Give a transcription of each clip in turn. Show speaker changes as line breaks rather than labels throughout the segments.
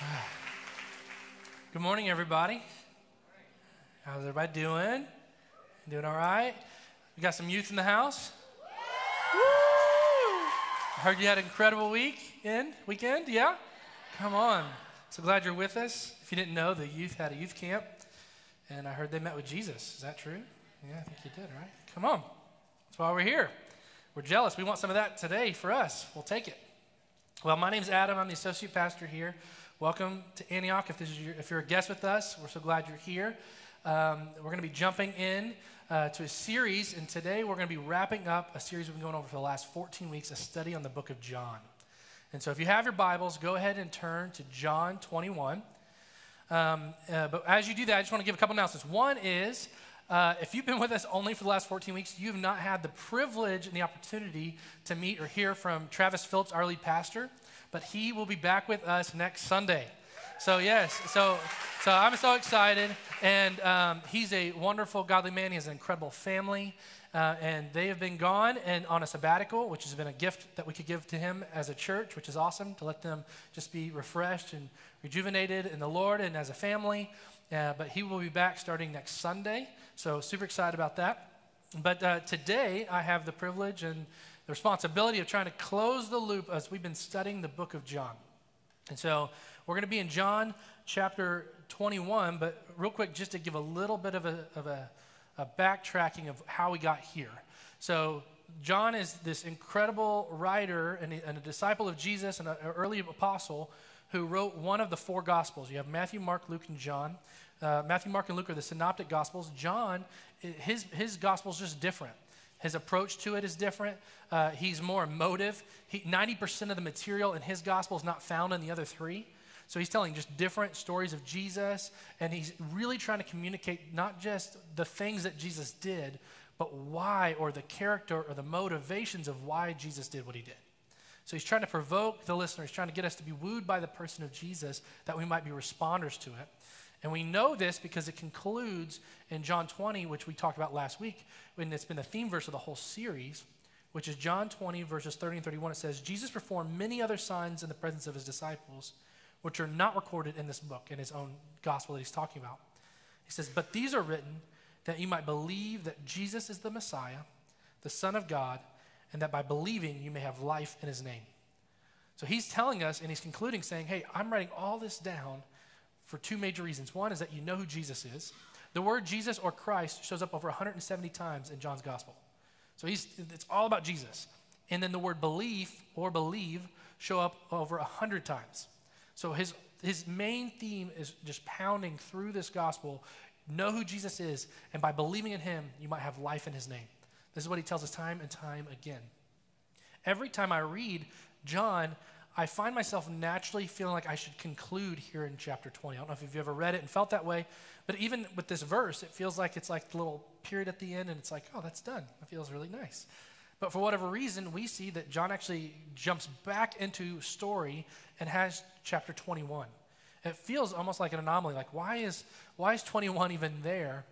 Good morning, everybody. How's everybody doing? Doing all right? We got some youth in the house. Woo! I heard you had an incredible week weekend. Weekend, yeah? Come on. So glad you're with us. If you didn't know, the youth had a youth camp, and I heard they met with Jesus. Is that true? Yeah, I think you did, right? Come on. That's why we're here. We're jealous. We want some of that today for us. We'll take it. Well, my name's Adam. I'm the associate pastor here. Welcome to Antioch. If, this is your, if you're a guest with us, we're so glad you're here. Um, we're going to be jumping in uh, to a series, and today we're going to be wrapping up a series we've been going over for the last 14 weeks, a study on the book of John. And so if you have your Bibles, go ahead and turn to John 21. Um, uh, but as you do that, I just want to give a couple announcements. One is, uh, if you've been with us only for the last 14 weeks, you have not had the privilege and the opportunity to meet or hear from Travis Phillips, our lead pastor but he will be back with us next Sunday. So, yes, so, so I'm so excited. And um, he's a wonderful, godly man. He has an incredible family. Uh, and they have been gone and on a sabbatical, which has been a gift that we could give to him as a church, which is awesome to let them just be refreshed and rejuvenated in the Lord and as a family. Uh, but he will be back starting next Sunday. So, super excited about that. But uh, today, I have the privilege and the responsibility of trying to close the loop as we've been studying the book of John. And so we're going to be in John chapter 21, but real quick, just to give a little bit of a, of a, a backtracking of how we got here. So, John is this incredible writer and a, and a disciple of Jesus and an early apostle who wrote one of the four gospels. You have Matthew, Mark, Luke, and John. Uh, Matthew, Mark, and Luke are the synoptic gospels. John, his, his gospel is just different. His approach to it is different. Uh, he's more emotive. He, 90% of the material in his gospel is not found in the other three. So he's telling just different stories of Jesus, and he's really trying to communicate not just the things that Jesus did, but why or the character or the motivations of why Jesus did what he did. So he's trying to provoke the listener, he's trying to get us to be wooed by the person of Jesus that we might be responders to it. And we know this because it concludes in John 20, which we talked about last week, and it's been the theme verse of the whole series, which is John 20, verses 30 and 31. It says, Jesus performed many other signs in the presence of his disciples, which are not recorded in this book, in his own gospel that he's talking about. He says, But these are written that you might believe that Jesus is the Messiah, the Son of God, and that by believing you may have life in his name. So he's telling us, and he's concluding saying, Hey, I'm writing all this down for two major reasons. One is that you know who Jesus is. The word Jesus or Christ shows up over 170 times in John's gospel. So he's, it's all about Jesus. And then the word belief or believe show up over 100 times. So his, his main theme is just pounding through this gospel know who Jesus is, and by believing in him, you might have life in his name. This is what he tells us time and time again. Every time I read John, I find myself naturally feeling like I should conclude here in chapter 20. I don't know if you've ever read it and felt that way, but even with this verse, it feels like it's like the little period at the end, and it's like, oh, that's done. It feels really nice. But for whatever reason, we see that John actually jumps back into story and has chapter 21. It feels almost like an anomaly. Like, why is, why is 21 even there?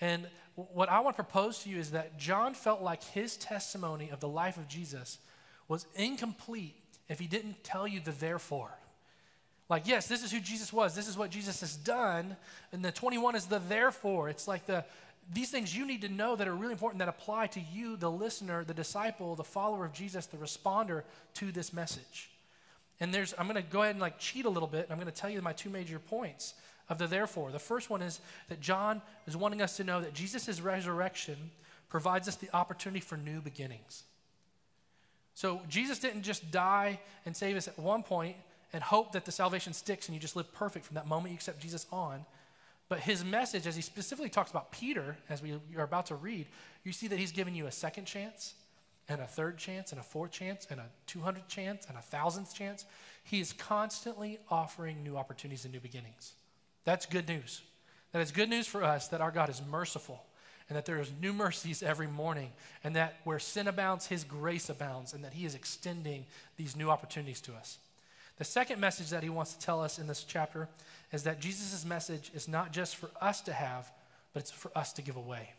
And what I want to propose to you is that John felt like his testimony of the life of Jesus was incomplete if he didn't tell you the therefore. Like, yes, this is who Jesus was. This is what Jesus has done. And the 21 is the therefore. It's like the these things you need to know that are really important that apply to you, the listener, the disciple, the follower of Jesus, the responder to this message. And there's I'm going to go ahead and like cheat a little bit. I'm going to tell you my two major points of the therefore. The first one is that John is wanting us to know that Jesus' resurrection provides us the opportunity for new beginnings. So Jesus didn't just die and save us at one point and hope that the salvation sticks and you just live perfect from that moment you accept Jesus on. But his message, as he specifically talks about Peter, as we are about to read, you see that he's giving you a second chance, and a third chance, and a fourth chance, and a 200th chance, and a thousandth chance. He is constantly offering new opportunities and new beginnings. That's good news. That is good news for us that our God is merciful and that there is new mercies every morning, and that where sin abounds, his grace abounds, and that he is extending these new opportunities to us. The second message that he wants to tell us in this chapter is that Jesus' message is not just for us to have, but it's for us to give away.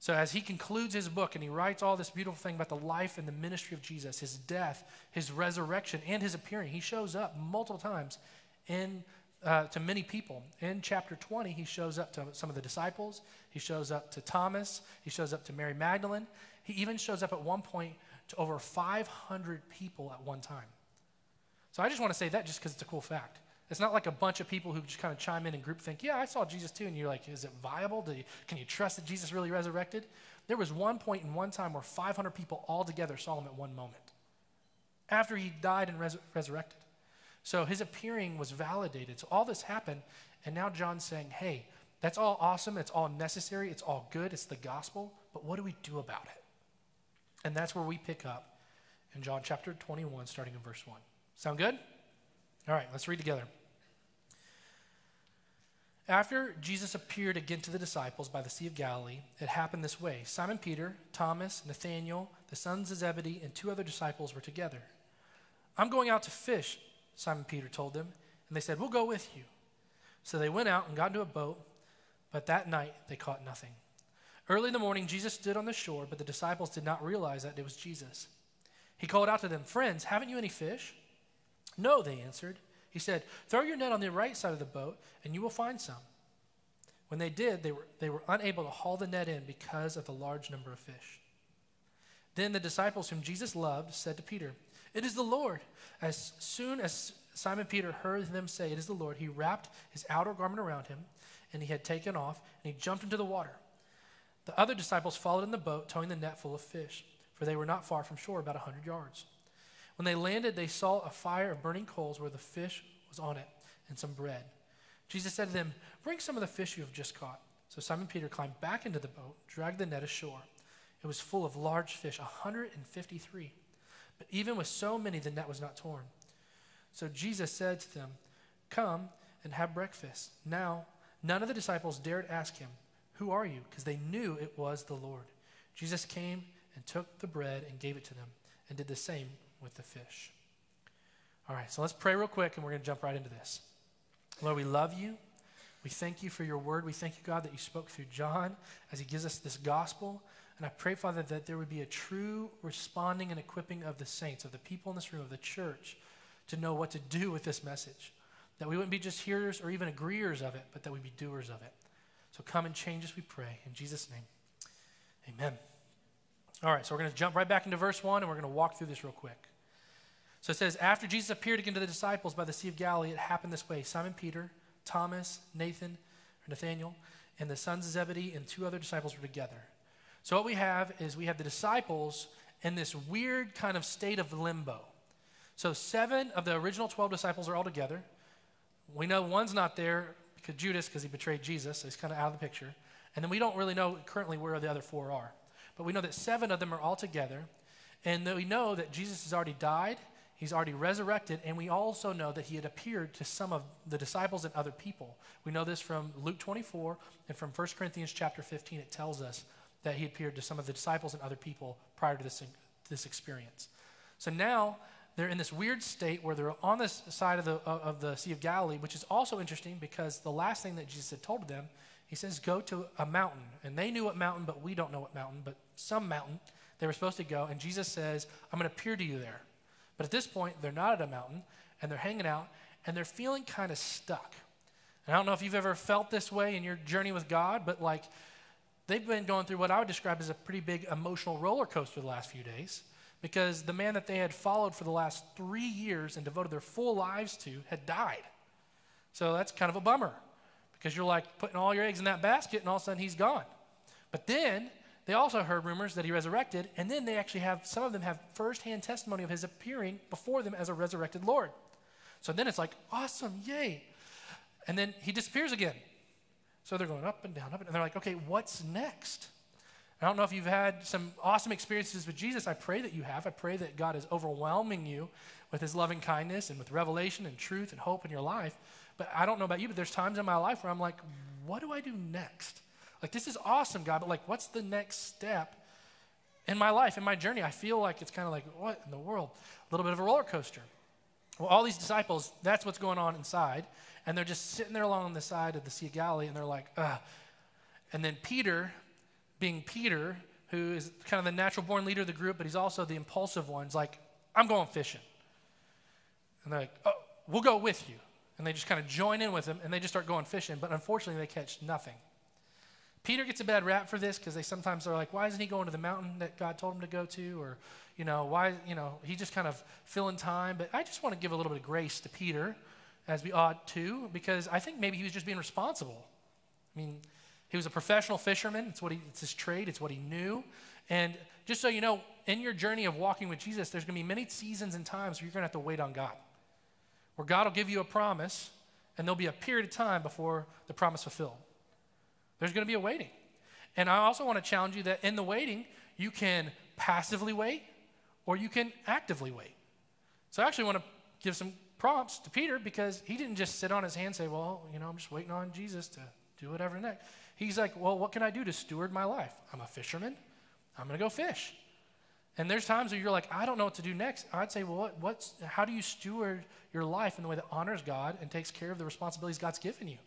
So, as he concludes his book and he writes all this beautiful thing about the life and the ministry of Jesus, his death, his resurrection, and his appearing, he shows up multiple times in, uh, to many people. In chapter 20, he shows up to some of the disciples, he shows up to Thomas, he shows up to Mary Magdalene. He even shows up at one point to over 500 people at one time. So I just want to say that just because it's a cool fact. It's not like a bunch of people who just kind of chime in and group think, yeah, I saw Jesus too. And you're like, is it viable? You, can you trust that Jesus really resurrected? There was one point in one time where 500 people all together saw him at one moment after he died and res- resurrected. So his appearing was validated. So all this happened, and now John's saying, hey, that's all awesome. It's all necessary. It's all good. It's the gospel. But what do we do about it? And that's where we pick up in John chapter 21, starting in verse 1. Sound good? All right, let's read together. After Jesus appeared again to the disciples by the Sea of Galilee, it happened this way Simon Peter, Thomas, Nathanael, the sons of Zebedee, and two other disciples were together. I'm going out to fish, Simon Peter told them, and they said, We'll go with you. So they went out and got into a boat, but that night they caught nothing. Early in the morning, Jesus stood on the shore, but the disciples did not realize that it was Jesus. He called out to them, Friends, haven't you any fish? No, they answered. He said, Throw your net on the right side of the boat, and you will find some. When they did, they were, they were unable to haul the net in because of the large number of fish. Then the disciples whom Jesus loved said to Peter, It is the Lord. As soon as Simon Peter heard them say, It is the Lord, he wrapped his outer garment around him, and he had taken off, and he jumped into the water. The other disciples followed in the boat, towing the net full of fish, for they were not far from shore, about a hundred yards. When they landed, they saw a fire of burning coals where the fish was on it and some bread. Jesus said to them, Bring some of the fish you have just caught. So Simon Peter climbed back into the boat, dragged the net ashore. It was full of large fish, 153. But even with so many, the net was not torn. So Jesus said to them, Come and have breakfast. Now, none of the disciples dared ask him, Who are you? Because they knew it was the Lord. Jesus came and took the bread and gave it to them, and did the same with the fish. All right, so let's pray real quick and we're going to jump right into this. Lord, we love you. We thank you for your word. We thank you, God, that you spoke through John as he gives us this gospel. And I pray, Father, that there would be a true responding and equipping of the saints, of the people in this room, of the church, to know what to do with this message. That we wouldn't be just hearers or even agreeers of it, but that we'd be doers of it. So come and change us, we pray. In Jesus' name, amen. All right, so we're going to jump right back into verse 1 and we're going to walk through this real quick. So it says, After Jesus appeared again to the disciples by the Sea of Galilee, it happened this way Simon Peter, Thomas, Nathan, Nathaniel, and the sons of Zebedee and two other disciples were together. So what we have is we have the disciples in this weird kind of state of limbo. So seven of the original 12 disciples are all together. We know one's not there because Judas, because he betrayed Jesus, so he's kind of out of the picture. And then we don't really know currently where the other four are. But we know that seven of them are all together. And we know that Jesus has already died He's already resurrected, and we also know that he had appeared to some of the disciples and other people. We know this from Luke 24 and from 1 Corinthians chapter 15. It tells us that he appeared to some of the disciples and other people prior to this, this experience. So now they're in this weird state where they're on this side of the, uh, of the Sea of Galilee, which is also interesting because the last thing that Jesus had told them, he says, go to a mountain. And they knew what mountain, but we don't know what mountain, but some mountain they were supposed to go. And Jesus says, I'm going to appear to you there. But at this point, they're not at a mountain and they're hanging out and they're feeling kind of stuck. And I don't know if you've ever felt this way in your journey with God, but like they've been going through what I would describe as a pretty big emotional roller coaster the last few days because the man that they had followed for the last three years and devoted their full lives to had died. So that's kind of a bummer because you're like putting all your eggs in that basket and all of a sudden he's gone. But then they also heard rumors that he resurrected, and then they actually have, some of them have firsthand testimony of his appearing before them as a resurrected Lord. So then it's like, awesome, yay. And then he disappears again. So they're going up and down, up and, and they're like, okay, what's next? I don't know if you've had some awesome experiences with Jesus. I pray that you have. I pray that God is overwhelming you with his loving kindness and with revelation and truth and hope in your life. But I don't know about you, but there's times in my life where I'm like, what do I do next? Like, this is awesome, God, but like, what's the next step in my life, in my journey? I feel like it's kind of like, what in the world? A little bit of a roller coaster. Well, all these disciples, that's what's going on inside. And they're just sitting there along the side of the Sea of Galilee, and they're like, ugh. And then Peter, being Peter, who is kind of the natural born leader of the group, but he's also the impulsive one, is like, I'm going fishing. And they're like, oh, we'll go with you. and they just kind of join in with him and they just start going fishing, but unfortunately they catch nothing. Peter gets a bad rap for this because they sometimes are like, why isn't he going to the mountain that God told him to go to? Or, you know, why, you know, he just kind of filling time. But I just want to give a little bit of grace to Peter, as we ought to, because I think maybe he was just being responsible. I mean, he was a professional fisherman. It's what he, it's his trade. It's what he knew. And just so you know, in your journey of walking with Jesus, there's going to be many seasons and times where you're going to have to wait on God, where God will give you a promise, and there'll be a period of time before the promise fulfilled. There's going to be a waiting. And I also want to challenge you that in the waiting, you can passively wait or you can actively wait. So I actually want to give some prompts to Peter because he didn't just sit on his hand and say, Well, you know, I'm just waiting on Jesus to do whatever next. He's like, Well, what can I do to steward my life? I'm a fisherman. I'm going to go fish. And there's times where you're like, I don't know what to do next. I'd say, well, what, what's, how do you steward your life in the way that honors God and takes care of the responsibilities God's given you?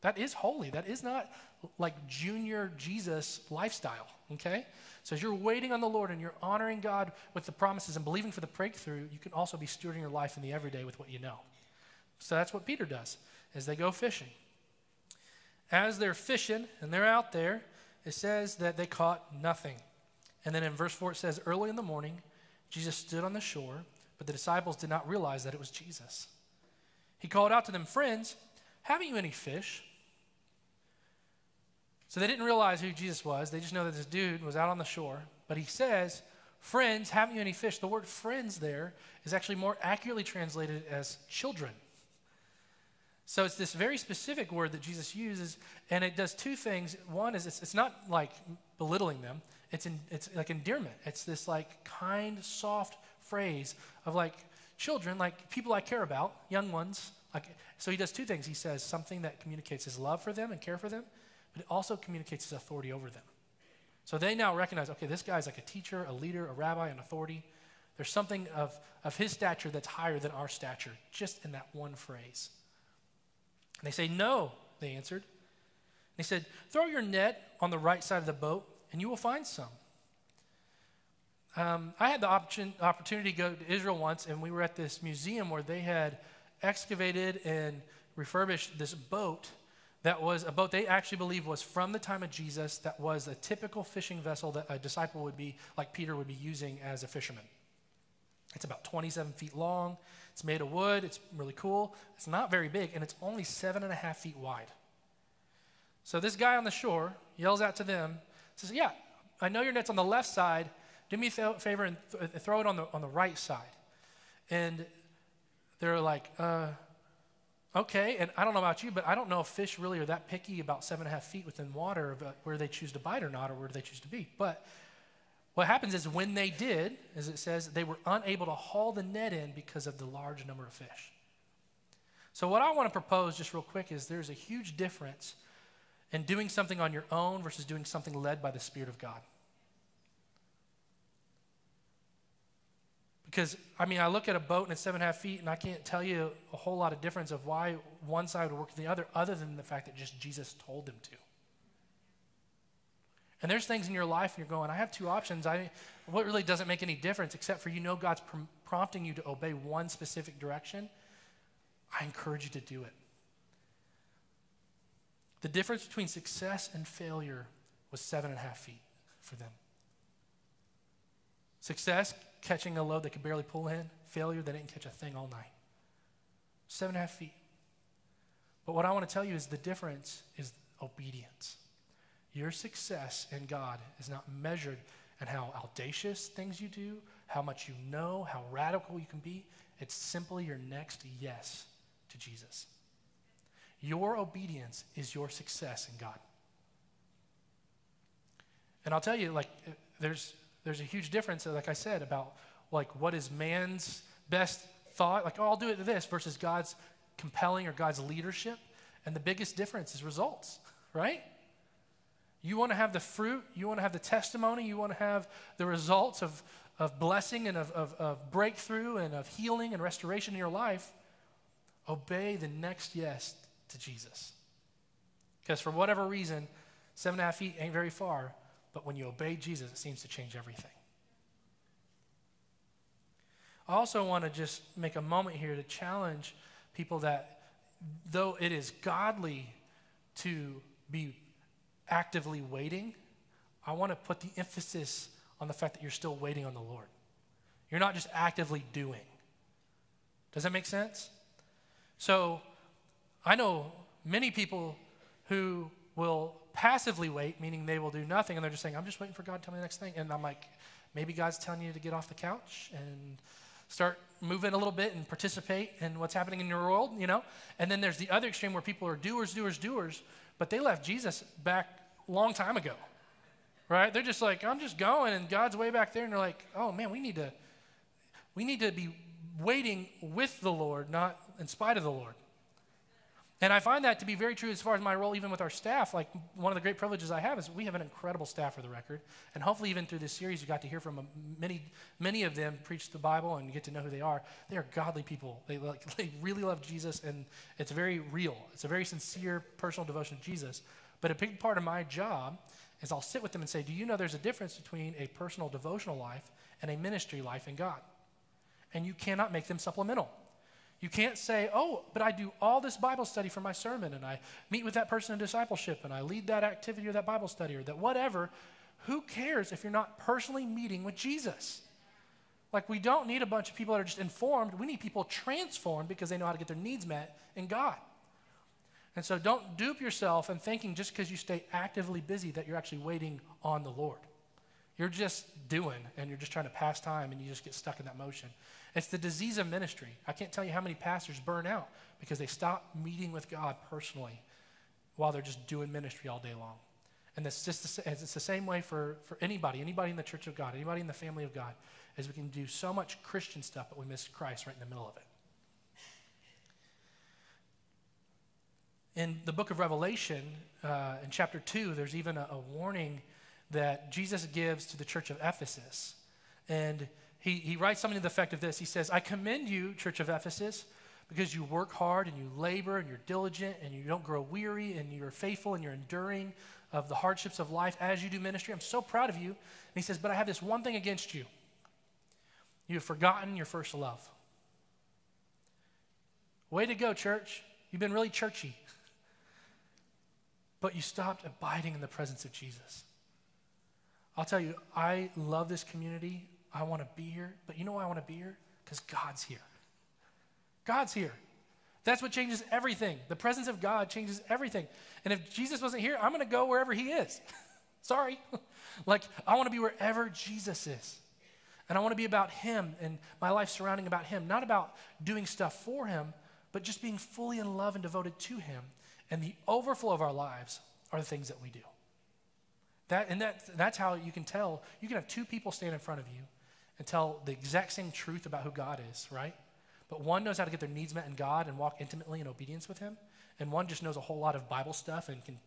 That is holy. That is not like junior Jesus lifestyle, okay? So as you're waiting on the Lord and you're honoring God with the promises and believing for the breakthrough, you can also be stewarding your life in the everyday with what you know. So that's what Peter does as they go fishing. As they're fishing and they're out there, it says that they caught nothing. And then in verse 4 it says, Early in the morning, Jesus stood on the shore, but the disciples did not realize that it was Jesus. He called out to them, Friends, haven't you any fish? So they didn't realize who Jesus was. They just know that this dude was out on the shore. But he says, Friends, haven't you any fish? The word friends there is actually more accurately translated as children. So it's this very specific word that Jesus uses, and it does two things. One is it's, it's not like belittling them, it's, in, it's like endearment. It's this like kind, soft phrase of like children, like people I care about, young ones. Like, so he does two things. He says something that communicates his love for them and care for them, but it also communicates his authority over them. So they now recognize okay, this guy's like a teacher, a leader, a rabbi, an authority. There's something of, of his stature that's higher than our stature, just in that one phrase. And they say, No, they answered. They said, Throw your net on the right side of the boat, and you will find some. Um, I had the option, opportunity to go to Israel once, and we were at this museum where they had excavated and refurbished this boat that was a boat they actually believe was from the time of Jesus, that was a typical fishing vessel that a disciple would be, like Peter, would be using as a fisherman. It's about 27 feet long. It's made of wood. It's really cool. It's not very big, and it's only seven and a half feet wide. So this guy on the shore yells out to them, says, Yeah, I know your net's on the left side. Do me a favor and th- throw it on the, on the right side. And they're like, uh, Okay, and I don't know about you, but I don't know if fish really are that picky about seven and a half feet within water about uh, where they choose to bite or not, or where they choose to be. But what happens is when they did, as it says, they were unable to haul the net in because of the large number of fish. So, what I want to propose just real quick is there's a huge difference in doing something on your own versus doing something led by the Spirit of God. Because, I mean, I look at a boat and it's seven and a half feet, and I can't tell you a whole lot of difference of why one side would work the other, other than the fact that just Jesus told them to. And there's things in your life and you're going, I have two options. I, what really doesn't make any difference except for you know God's pr- prompting you to obey one specific direction. I encourage you to do it. The difference between success and failure was seven and a half feet for them. Success, catching a load they could barely pull in. Failure, they didn't catch a thing all night. Seven and a half feet. But what I want to tell you is the difference is obedience. Your success in God is not measured in how audacious things you do, how much you know, how radical you can be. It's simply your next yes to Jesus. Your obedience is your success in God. And I'll tell you, like, there's there's a huge difference, like I said, about like what is man's best thought, like, oh, I'll do it to this, versus God's compelling or God's leadership. And the biggest difference is results, right? You want to have the fruit, you want to have the testimony, you want to have the results of, of blessing and of, of, of breakthrough and of healing and restoration in your life. Obey the next yes to Jesus. Because for whatever reason, seven and a half feet ain't very far, but when you obey Jesus, it seems to change everything. I also want to just make a moment here to challenge people that though it is godly to be actively waiting, I want to put the emphasis on the fact that you're still waiting on the Lord. You're not just actively doing. Does that make sense? So I know many people who will passively wait, meaning they will do nothing, and they're just saying, I'm just waiting for God to tell me the next thing. And I'm like, maybe God's telling you to get off the couch and start moving a little bit and participate in what's happening in your world, you know? And then there's the other extreme where people are doers, doers, doers, but they left Jesus back long time ago, right? They're just like, I'm just going, and God's way back there, and they're like, oh man, we need to, we need to be waiting with the Lord, not in spite of the Lord. And I find that to be very true as far as my role, even with our staff. Like, one of the great privileges I have is we have an incredible staff for the record. And hopefully, even through this series, you got to hear from many, many of them preach the Bible and get to know who they are. They are godly people. They, like, they really love Jesus, and it's very real. It's a very sincere, personal devotion to Jesus. But a big part of my job is I'll sit with them and say, Do you know there's a difference between a personal devotional life and a ministry life in God? And you cannot make them supplemental. You can't say, oh, but I do all this Bible study for my sermon and I meet with that person in discipleship and I lead that activity or that Bible study or that whatever. Who cares if you're not personally meeting with Jesus? Like, we don't need a bunch of people that are just informed. We need people transformed because they know how to get their needs met in God. And so don't dupe yourself in thinking just because you stay actively busy that you're actually waiting on the Lord. You're just doing and you're just trying to pass time and you just get stuck in that motion. It's the disease of ministry. I can't tell you how many pastors burn out because they stop meeting with God personally while they're just doing ministry all day long. And it's just the, it's the same way for, for anybody, anybody in the church of God, anybody in the family of God, is we can do so much Christian stuff, but we miss Christ right in the middle of it. In the book of Revelation, uh, in chapter 2, there's even a, a warning that Jesus gives to the church of Ephesus. And he, he writes something to the effect of this He says, I commend you, Church of Ephesus, because you work hard and you labor and you're diligent and you don't grow weary and you're faithful and you're enduring of the hardships of life as you do ministry. I'm so proud of you. And he says, But I have this one thing against you. You have forgotten your first love. Way to go, church. You've been really churchy. But you stopped abiding in the presence of Jesus. I'll tell you, I love this community. I want to be here. But you know why I want to be here? Because God's here. God's here. That's what changes everything. The presence of God changes everything. And if Jesus wasn't here, I'm going to go wherever he is. Sorry. like, I want to be wherever Jesus is. And I want to be about him and my life surrounding about him, not about doing stuff for him, but just being fully in love and devoted to him. And the overflow of our lives are the things that we do. That, and that, that's how you can tell. You can have two people stand in front of you and tell the exact same truth about who God is, right? But one knows how to get their needs met in God and walk intimately in obedience with Him, and one just knows a whole lot of Bible stuff and can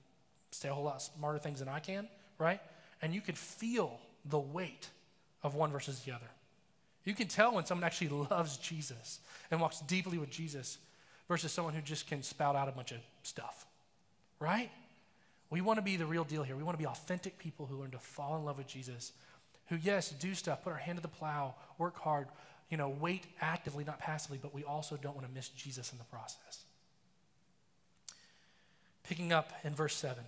say a whole lot smarter things than I can, right? And you can feel the weight of one versus the other. You can tell when someone actually loves Jesus and walks deeply with Jesus versus someone who just can spout out a bunch of stuff, right? We want to be the real deal here. We want to be authentic people who learn to fall in love with Jesus who, yes, do stuff, put our hand to the plow, work hard, you know, wait actively, not passively, but we also don't want to miss Jesus in the process. Picking up in verse 7.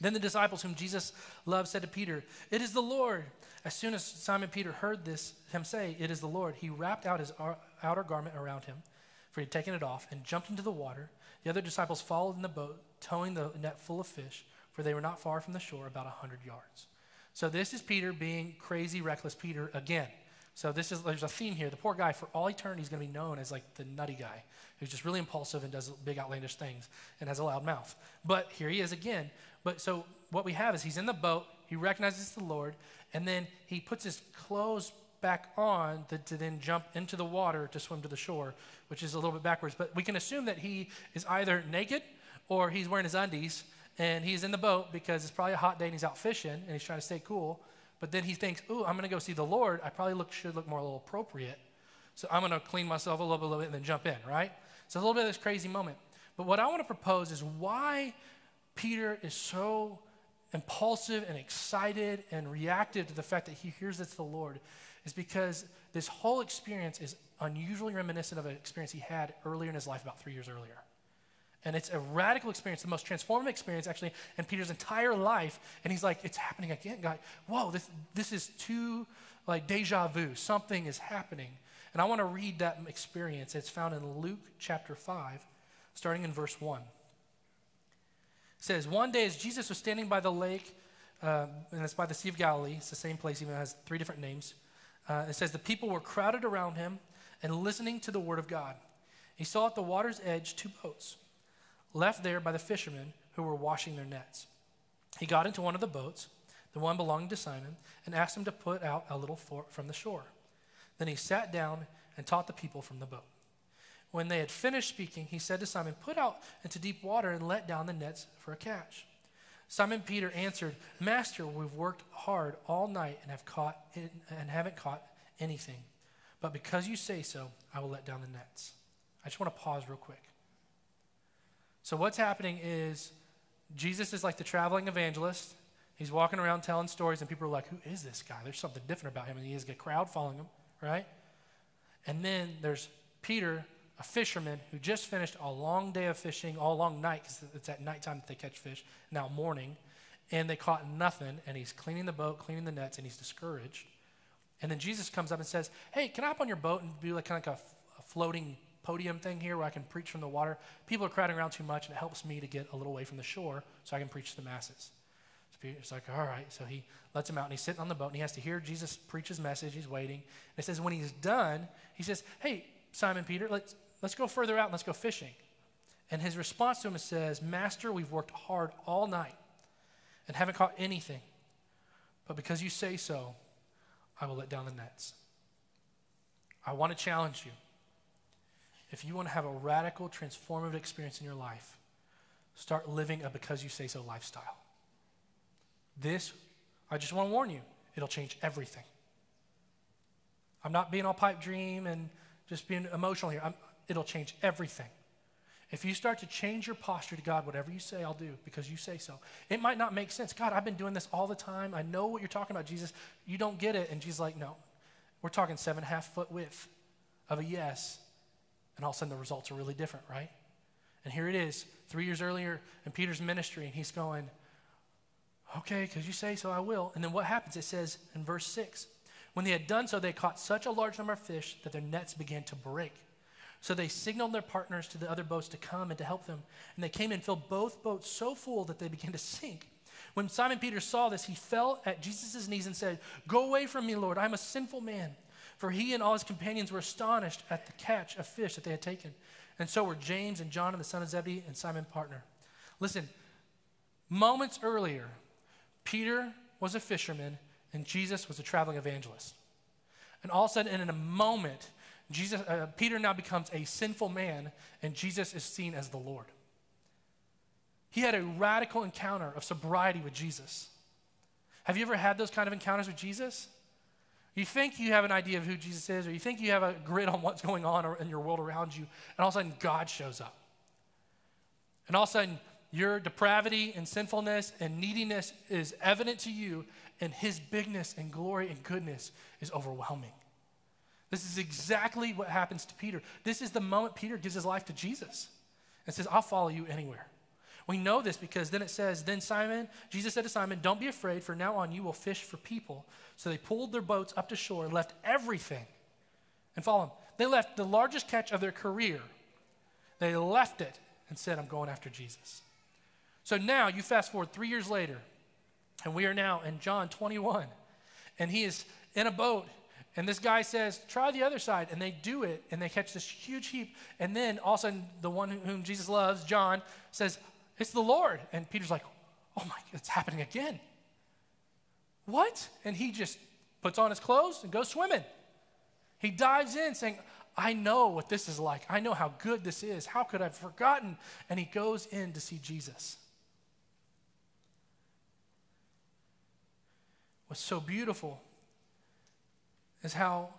Then the disciples whom Jesus loved said to Peter, It is the Lord. As soon as Simon Peter heard this, him say, It is the Lord, he wrapped out his outer garment around him, for he had taken it off, and jumped into the water. The other disciples followed in the boat, towing the net full of fish, for they were not far from the shore, about a hundred yards. So this is Peter being crazy, reckless Peter again. So this is there's a theme here. The poor guy for all eternity is going to be known as like the nutty guy who's just really impulsive and does big outlandish things and has a loud mouth. But here he is again. But so what we have is he's in the boat, he recognizes the Lord, and then he puts his clothes back on to, to, then jump into the water to swim to the shore, which is a little bit backwards. But we can assume that he is either naked or he's wearing his undies and he's in the boat because it's probably a hot day and he's out fishing and he's trying to stay cool. But then he thinks, ooh, I'm going to go see the Lord. I probably look, should look more a little appropriate. So I'm going to clean myself a little bit, a little bit and then jump in, right? So a little bit of this crazy moment. But what I want to propose is why Peter is so impulsive and excited and reactive to the fact that he hears it's the Lord is because this whole experience is unusually reminiscent of an experience he had earlier in his life, about three years earlier. And it's a radical experience, the most transformative experience actually in Peter's entire life. And he's like, it's happening again, God. Whoa, this, this is too like deja vu. Something is happening. And I want to read that experience. It's found in Luke chapter 5, starting in verse 1. It says, One day as Jesus was standing by the lake, uh, and it's by the Sea of Galilee, it's the same place, even has three different names. Uh, it says, The people were crowded around him and listening to the word of God. He saw at the water's edge two boats left there by the fishermen who were washing their nets. He got into one of the boats, the one belonging to Simon, and asked him to put out a little from the shore. Then he sat down and taught the people from the boat. When they had finished speaking, he said to Simon, Put out into deep water and let down the nets for a catch. Simon Peter answered, Master, we've worked hard all night and have caught and haven't caught anything. But because you say so, I will let down the nets. I just want to pause real quick. So, what's happening is Jesus is like the traveling evangelist. He's walking around telling stories, and people are like, Who is this guy? There's something different about him. And he has a crowd following him, right? And then there's Peter, a fisherman who just finished a long day of fishing, all long night, because it's at nighttime that they catch fish, now morning. And they caught nothing, and he's cleaning the boat, cleaning the nets, and he's discouraged. And then Jesus comes up and says, Hey, can I hop on your boat and be like kind of like a, a floating podium thing here where I can preach from the water. People are crowding around too much, and it helps me to get a little away from the shore so I can preach to the masses. So Peter's like, all right. So he lets him out, and he's sitting on the boat, and he has to hear Jesus preach his message. He's waiting. And it says, when he's done, he says, hey, Simon Peter, let's, let's go further out and let's go fishing. And his response to him says, Master, we've worked hard all night and haven't caught anything. But because you say so, I will let down the nets. I want to challenge you if you want to have a radical, transformative experience in your life, start living a because you say so lifestyle. This, I just want to warn you, it'll change everything. I'm not being all pipe dream and just being emotional here. I'm, it'll change everything. If you start to change your posture to God, whatever you say, I'll do because you say so. It might not make sense. God, I've been doing this all the time. I know what you're talking about, Jesus. You don't get it. And Jesus like, no. We're talking seven and a half foot width of a yes and all of a sudden the results are really different, right? And here it is, three years earlier in Peter's ministry, and he's going, Okay, because you say so, I will. And then what happens? It says in verse 6 When they had done so, they caught such a large number of fish that their nets began to break. So they signaled their partners to the other boats to come and to help them. And they came and filled both boats so full that they began to sink. When Simon Peter saw this, he fell at Jesus' knees and said, Go away from me, Lord. I'm a sinful man. For he and all his companions were astonished at the catch of fish that they had taken. And so were James and John and the son of Zebedee and Simon partner. Listen, moments earlier, Peter was a fisherman and Jesus was a traveling evangelist. And all of a sudden, in a moment, Jesus, uh, Peter now becomes a sinful man and Jesus is seen as the Lord. He had a radical encounter of sobriety with Jesus. Have you ever had those kind of encounters with Jesus? You think you have an idea of who Jesus is, or you think you have a grid on what's going on in your world around you, and all of a sudden God shows up. And all of a sudden, your depravity and sinfulness and neediness is evident to you, and his bigness and glory and goodness is overwhelming. This is exactly what happens to Peter. This is the moment Peter gives his life to Jesus and says, I'll follow you anywhere. We know this because then it says, Then Simon, Jesus said to Simon, Don't be afraid, for now on you will fish for people. So they pulled their boats up to shore left everything and followed him. They left the largest catch of their career. They left it and said, I'm going after Jesus. So now you fast forward three years later, and we are now in John 21, and he is in a boat and this guy says, try the other side. And they do it, and they catch this huge heap. And then all of a sudden, the one whom Jesus loves, John, says, it's the Lord. And Peter's like, Oh my, it's happening again. What? And he just puts on his clothes and goes swimming. He dives in saying, I know what this is like. I know how good this is. How could I have forgotten? And he goes in to see Jesus. What's so beautiful is how,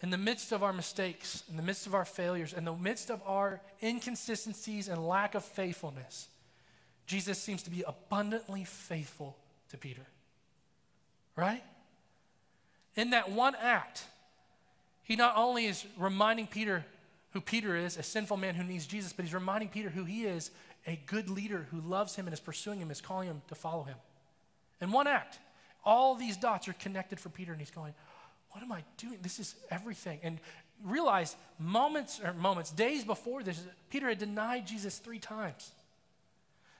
in the midst of our mistakes, in the midst of our failures, in the midst of our inconsistencies and lack of faithfulness, Jesus seems to be abundantly faithful to Peter. Right? In that one act, he not only is reminding Peter who Peter is, a sinful man who needs Jesus, but he's reminding Peter who he is, a good leader who loves him and is pursuing him, is calling him to follow him. In one act, all these dots are connected for Peter, and he's going, What am I doing? This is everything. And realize moments or moments, days before this, Peter had denied Jesus three times.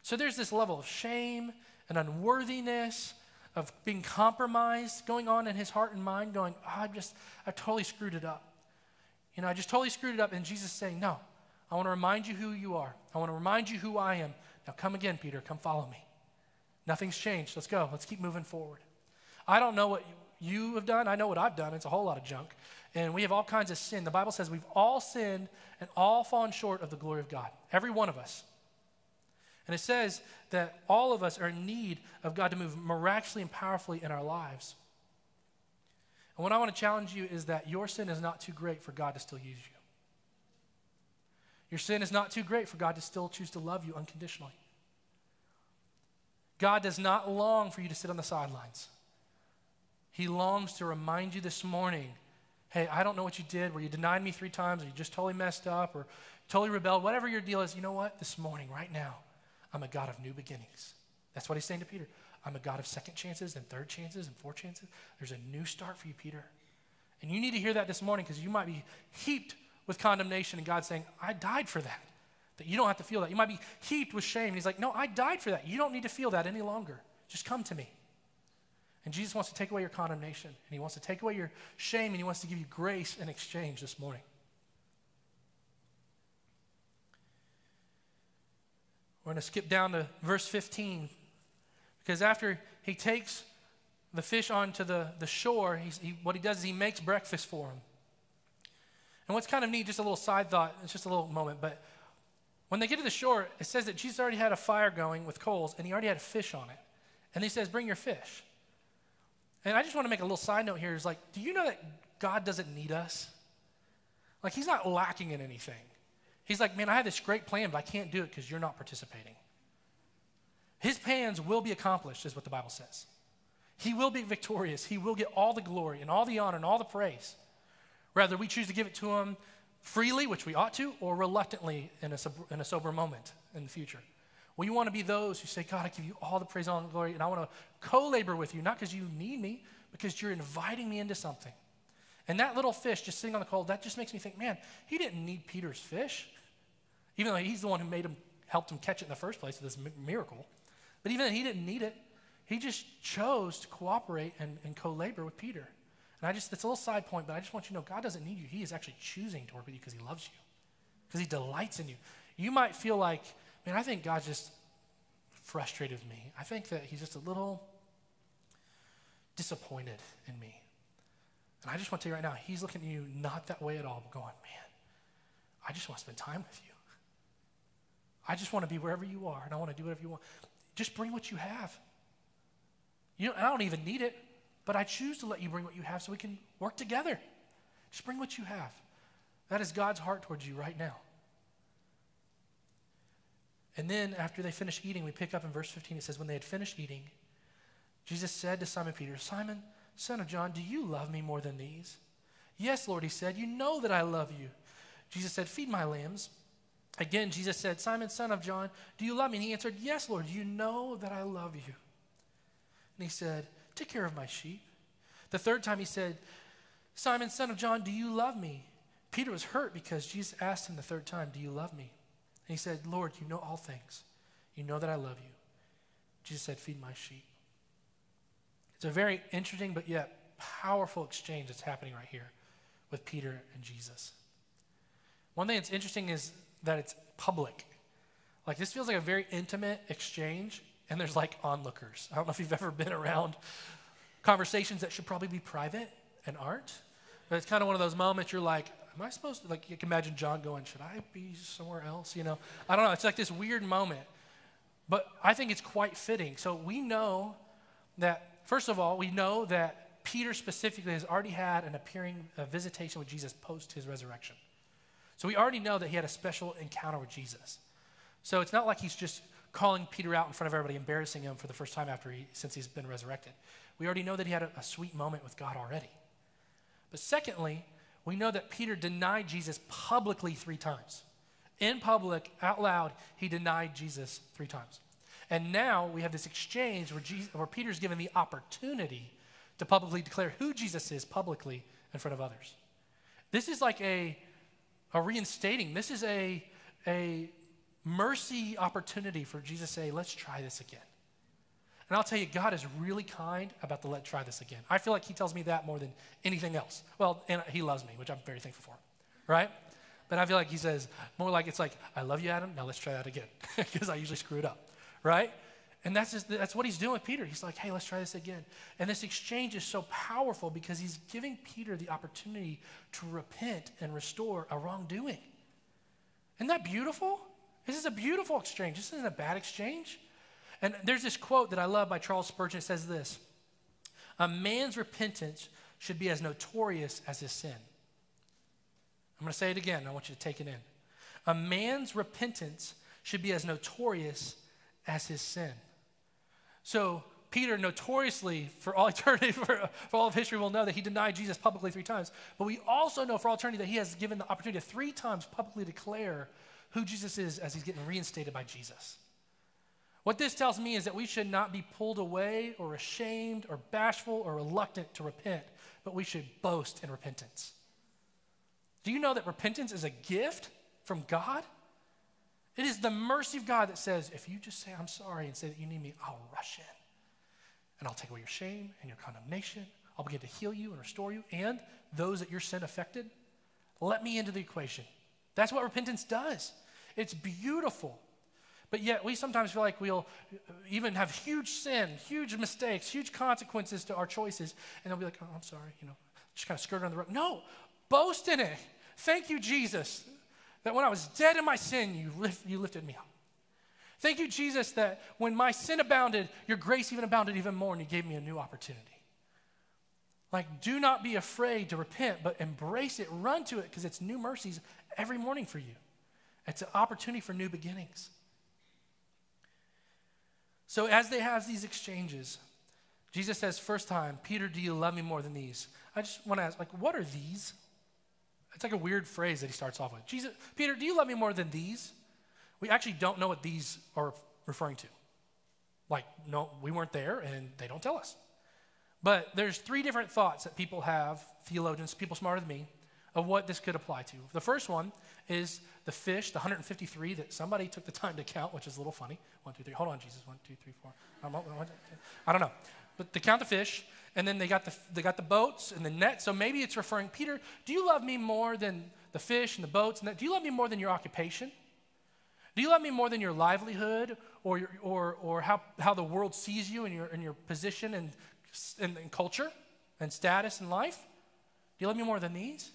So there's this level of shame and unworthiness, of being compromised going on in his heart and mind, going, ah, oh, I just, I totally screwed it up. You know, I just totally screwed it up. And Jesus saying, No, I want to remind you who you are. I want to remind you who I am. Now come again, Peter. Come follow me. Nothing's changed. Let's go. Let's keep moving forward. I don't know what you have done. I know what I've done. It's a whole lot of junk. And we have all kinds of sin. The Bible says we've all sinned and all fallen short of the glory of God. Every one of us. And it says that all of us are in need of God to move miraculously and powerfully in our lives. And what I want to challenge you is that your sin is not too great for God to still use you. Your sin is not too great for God to still choose to love you unconditionally. God does not long for you to sit on the sidelines. He longs to remind you this morning hey, I don't know what you did, where you denied me three times, or you just totally messed up, or totally rebelled, whatever your deal is, you know what? This morning, right now, I'm a God of new beginnings. That's what he's saying to Peter. I'm a God of second chances and third chances and fourth chances. There's a new start for you, Peter. And you need to hear that this morning because you might be heaped with condemnation and God saying, I died for that. That you don't have to feel that. You might be heaped with shame. And he's like, No, I died for that. You don't need to feel that any longer. Just come to me. And Jesus wants to take away your condemnation, and He wants to take away your shame, and He wants to give you grace in exchange this morning. We're going to skip down to verse 15 because after he takes the fish onto the, the shore, he, what he does is he makes breakfast for him. And what's kind of neat, just a little side thought, it's just a little moment, but when they get to the shore, it says that Jesus already had a fire going with coals and he already had a fish on it. And he says, Bring your fish. And I just want to make a little side note here is like, do you know that God doesn't need us? Like, he's not lacking in anything. He's like, man, I have this great plan, but I can't do it because you're not participating. His plans will be accomplished, is what the Bible says. He will be victorious. He will get all the glory and all the honor and all the praise. Rather, we choose to give it to him freely, which we ought to, or reluctantly in a, in a sober moment in the future. We want to be those who say, God, I give you all the praise, all the glory, and I want to co labor with you, not because you need me, because you're inviting me into something. And that little fish just sitting on the coal, that just makes me think, man, he didn't need Peter's fish, even though he's the one who made him, helped him catch it in the first place with this miracle. But even though he didn't need it. He just chose to cooperate and, and co labor with Peter. And I just, it's a little side point, but I just want you to know God doesn't need you. He is actually choosing to work with you because he loves you, because he delights in you. You might feel like, man, I think God's just frustrated with me. I think that he's just a little disappointed in me. And I just want to tell you right now, he's looking at you not that way at all, but going, man, I just want to spend time with you. I just want to be wherever you are, and I want to do whatever you want. Just bring what you have. You know, I don't even need it, but I choose to let you bring what you have so we can work together. Just bring what you have. That is God's heart towards you right now. And then after they finish eating, we pick up in verse 15. It says, When they had finished eating, Jesus said to Simon Peter, Simon, son of John, do you love me more than these? Yes, Lord, he said, You know that I love you. Jesus said, Feed my lambs. Again, Jesus said, Simon, son of John, do you love me? And he answered, Yes, Lord, you know that I love you. And he said, Take care of my sheep. The third time he said, Simon, son of John, do you love me? Peter was hurt because Jesus asked him the third time, Do you love me? And he said, Lord, you know all things. You know that I love you. Jesus said, Feed my sheep. It's a very interesting but yet powerful exchange that's happening right here with Peter and Jesus. One thing that's interesting is that it's public. Like this feels like a very intimate exchange, and there's like onlookers. I don't know if you've ever been around conversations that should probably be private and aren't. But it's kind of one of those moments you're like, am I supposed to, like, you can imagine John going, should I be somewhere else? You know, I don't know. It's like this weird moment. But I think it's quite fitting. So we know that, first of all, we know that Peter specifically has already had an appearing a visitation with Jesus post his resurrection. So we already know that he had a special encounter with Jesus. So it's not like he's just calling Peter out in front of everybody, embarrassing him for the first time after he, since he's been resurrected. We already know that he had a, a sweet moment with God already. But secondly, we know that Peter denied Jesus publicly three times. In public, out loud, he denied Jesus three times. And now we have this exchange where, Jesus, where Peter's given the opportunity to publicly declare who Jesus is publicly in front of others. This is like a, a reinstating. This is a, a mercy opportunity for Jesus to say, let's try this again. And I'll tell you, God is really kind about the let try this again. I feel like He tells me that more than anything else. Well, and He loves me, which I'm very thankful for, right? But I feel like He says more like it's like, I love you, Adam. Now let's try that again, because I usually screw it up, right? And that's, just, that's what he's doing with Peter. He's like, hey, let's try this again. And this exchange is so powerful because he's giving Peter the opportunity to repent and restore a wrongdoing. Isn't that beautiful? This is a beautiful exchange. This isn't a bad exchange. And there's this quote that I love by Charles Spurgeon. It says this A man's repentance should be as notorious as his sin. I'm going to say it again. I want you to take it in. A man's repentance should be as notorious as his sin. So, Peter notoriously, for all eternity, for, for all of history, will know that he denied Jesus publicly three times. But we also know for all eternity that he has given the opportunity to three times publicly declare who Jesus is as he's getting reinstated by Jesus. What this tells me is that we should not be pulled away or ashamed or bashful or reluctant to repent, but we should boast in repentance. Do you know that repentance is a gift from God? It is the mercy of God that says, if you just say, I'm sorry, and say that you need me, I'll rush in. And I'll take away your shame and your condemnation. I'll begin to heal you and restore you and those that your sin affected. Let me into the equation. That's what repentance does. It's beautiful. But yet, we sometimes feel like we'll even have huge sin, huge mistakes, huge consequences to our choices, and they'll be like, oh, I'm sorry, you know, just kind of skirt on the road. No, boast in it. Thank you, Jesus, that when I was dead in my sin, you, lift, you lifted me up. Thank you, Jesus, that when my sin abounded, your grace even abounded even more, and you gave me a new opportunity. Like, do not be afraid to repent, but embrace it, run to it, because it's new mercies every morning for you. It's an opportunity for new beginnings. So as they have these exchanges, Jesus says, first time, Peter, do you love me more than these? I just want to ask, like, what are these? It's like a weird phrase that he starts off with. Jesus, Peter, do you love me more than these? We actually don't know what these are referring to. Like, no, we weren't there and they don't tell us. But there's three different thoughts that people have, theologians, people smarter than me, of what this could apply to. The first one is the fish, the 153 that somebody took the time to count, which is a little funny. One, two, three. Hold on, Jesus. One, two, three, four. I don't know. But they count the fish, and then they got the, they got the boats and the net. So maybe it's referring, Peter, do you love me more than the fish and the boats? And that? Do you love me more than your occupation? Do you love me more than your livelihood or, your, or, or how, how the world sees you and your, and your position and, and, and culture and status in life? Do you love me more than these?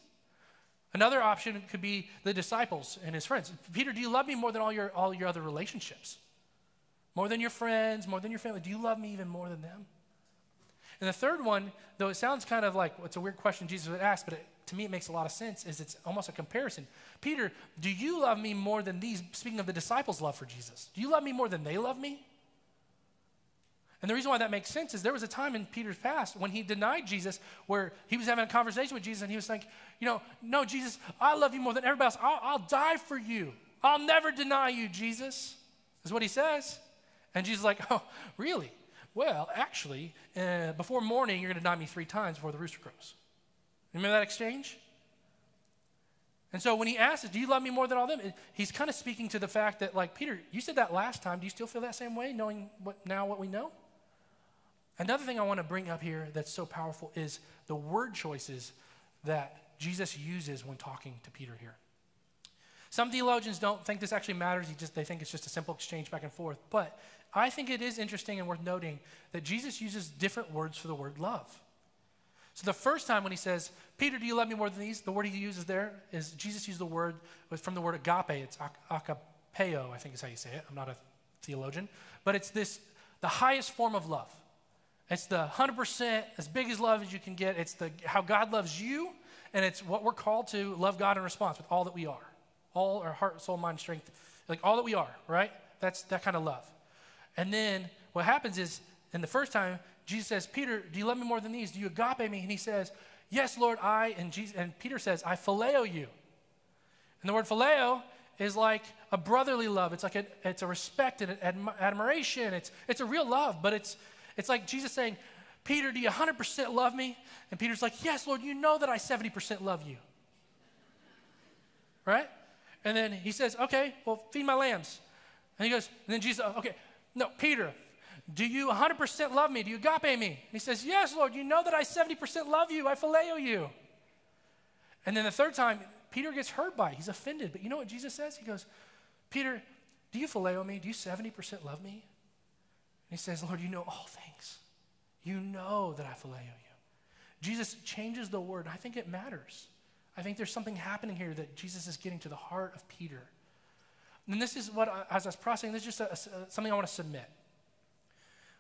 Another option could be the disciples and his friends. Peter, do you love me more than all your, all your other relationships? More than your friends, more than your family? Do you love me even more than them? And the third one, though it sounds kind of like it's a weird question Jesus would ask, but it, to me it makes a lot of sense, is it's almost a comparison. Peter, do you love me more than these? Speaking of the disciples' love for Jesus, do you love me more than they love me? And the reason why that makes sense is there was a time in Peter's past when he denied Jesus where he was having a conversation with Jesus and he was like, you know, no, Jesus, I love you more than everybody else. I'll, I'll die for you. I'll never deny you, Jesus, is what he says. And Jesus is like, oh, really? Well, actually, uh, before morning, you're going to deny me three times before the rooster crows. Remember that exchange? And so when he asks, Do you love me more than all them? He's kind of speaking to the fact that, like, Peter, you said that last time. Do you still feel that same way, knowing what, now what we know? Another thing I want to bring up here that's so powerful is the word choices that Jesus uses when talking to Peter here. Some theologians don't think this actually matters. Just, they think it's just a simple exchange back and forth. But I think it is interesting and worth noting that Jesus uses different words for the word love. So the first time when he says, Peter, do you love me more than these? The word he uses there is Jesus used the word from the word agape. It's agapeo, I think is how you say it. I'm not a theologian. But it's this, the highest form of love. It's the 100% as big as love as you can get. It's the how God loves you, and it's what we're called to love God in response with all that we are. All our heart, soul, mind, strength, like all that we are, right? That's that kind of love. And then what happens is, in the first time, Jesus says, Peter, do you love me more than these? Do you agape me? And he says, Yes, Lord, I, and, Jesus, and Peter says, I phileo you. And the word phileo is like a brotherly love. It's like a, it's a respect and an admiration. It's, it's a real love, but it's, it's like Jesus saying, Peter, do you 100% love me? And Peter's like, Yes, Lord, you know that I 70% love you. Right? And then he says, Okay, well, feed my lambs. And he goes, and then Jesus, okay, no, Peter, do you 100% love me? Do you agape me? He says, Yes, Lord, you know that I 70% love you. I phileo you. And then the third time, Peter gets hurt by it. He's offended. But you know what Jesus says? He goes, Peter, do you phileo me? Do you 70% love me? And he says, Lord, you know all things. You know that I phileo you. Jesus changes the word. I think it matters. I think there's something happening here that Jesus is getting to the heart of Peter. And this is what, as I was processing, this is just a, a, something I want to submit.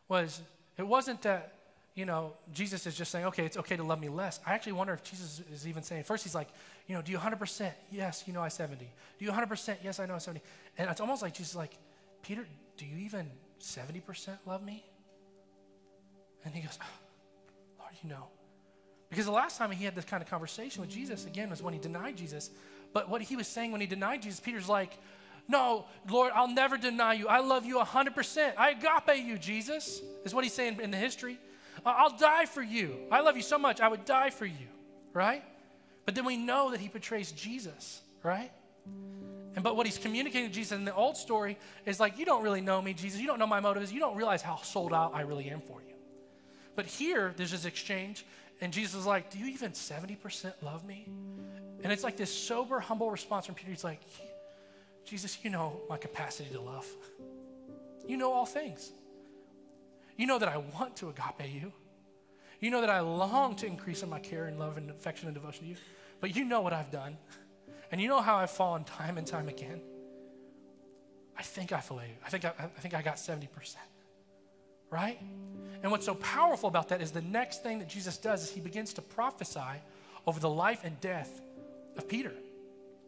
Was it wasn't that you know, Jesus is just saying, okay, it's okay to love me less. I actually wonder if Jesus is even saying, first he's like, you know, do you 100%? Yes, you know I 70. Do you 100%? Yes, I know I 70. And it's almost like Jesus is like, Peter, do you even 70% love me? And he goes, oh, Lord, you know. Because the last time he had this kind of conversation with Jesus, again, was when he denied Jesus. But what he was saying when he denied Jesus, Peter's like, no, Lord, I'll never deny you. I love you 100%. I agape you, Jesus, is what he's saying in the history. I'll die for you. I love you so much, I would die for you, right? But then we know that he betrays Jesus, right? And but what he's communicating to Jesus in the old story is like, you don't really know me, Jesus. You don't know my motives. You don't realize how sold out I really am for you. But here, there's this exchange, and Jesus is like, Do you even 70% love me? And it's like this sober, humble response from Peter. He's like, Jesus, you know my capacity to love. You know all things. You know that I want to agape you. You know that I long to increase in my care and love and affection and devotion to you. But you know what I've done. And you know how I've fallen time and time again. I think I phileo you. I think I, I think I got 70%. Right? And what's so powerful about that is the next thing that Jesus does is he begins to prophesy over the life and death of Peter.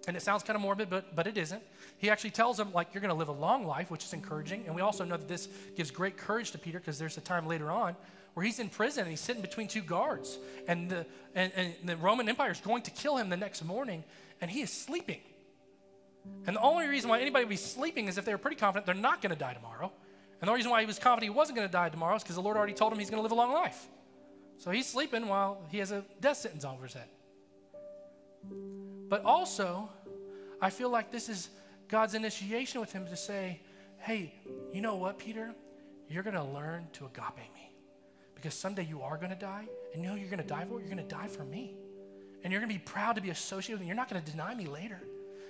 And it sounds kind of morbid, but, but it isn't. He actually tells him, like, you're going to live a long life, which is encouraging. And we also know that this gives great courage to Peter because there's a time later on where he's in prison and he's sitting between two guards. And the, and, and the Roman Empire is going to kill him the next morning, and he is sleeping. And the only reason why anybody would be sleeping is if they were pretty confident they're not going to die tomorrow. And the reason why he was confident he wasn't going to die tomorrow is because the Lord already told him he's going to live a long life. So he's sleeping while he has a death sentence over his head. But also, I feel like this is God's initiation with him to say, hey, you know what, Peter? You're going to learn to agape me. Because someday you are going to die, and you know you're going to die for? You're going to die for me. And you're going to be proud to be associated with me. You're not going to deny me later.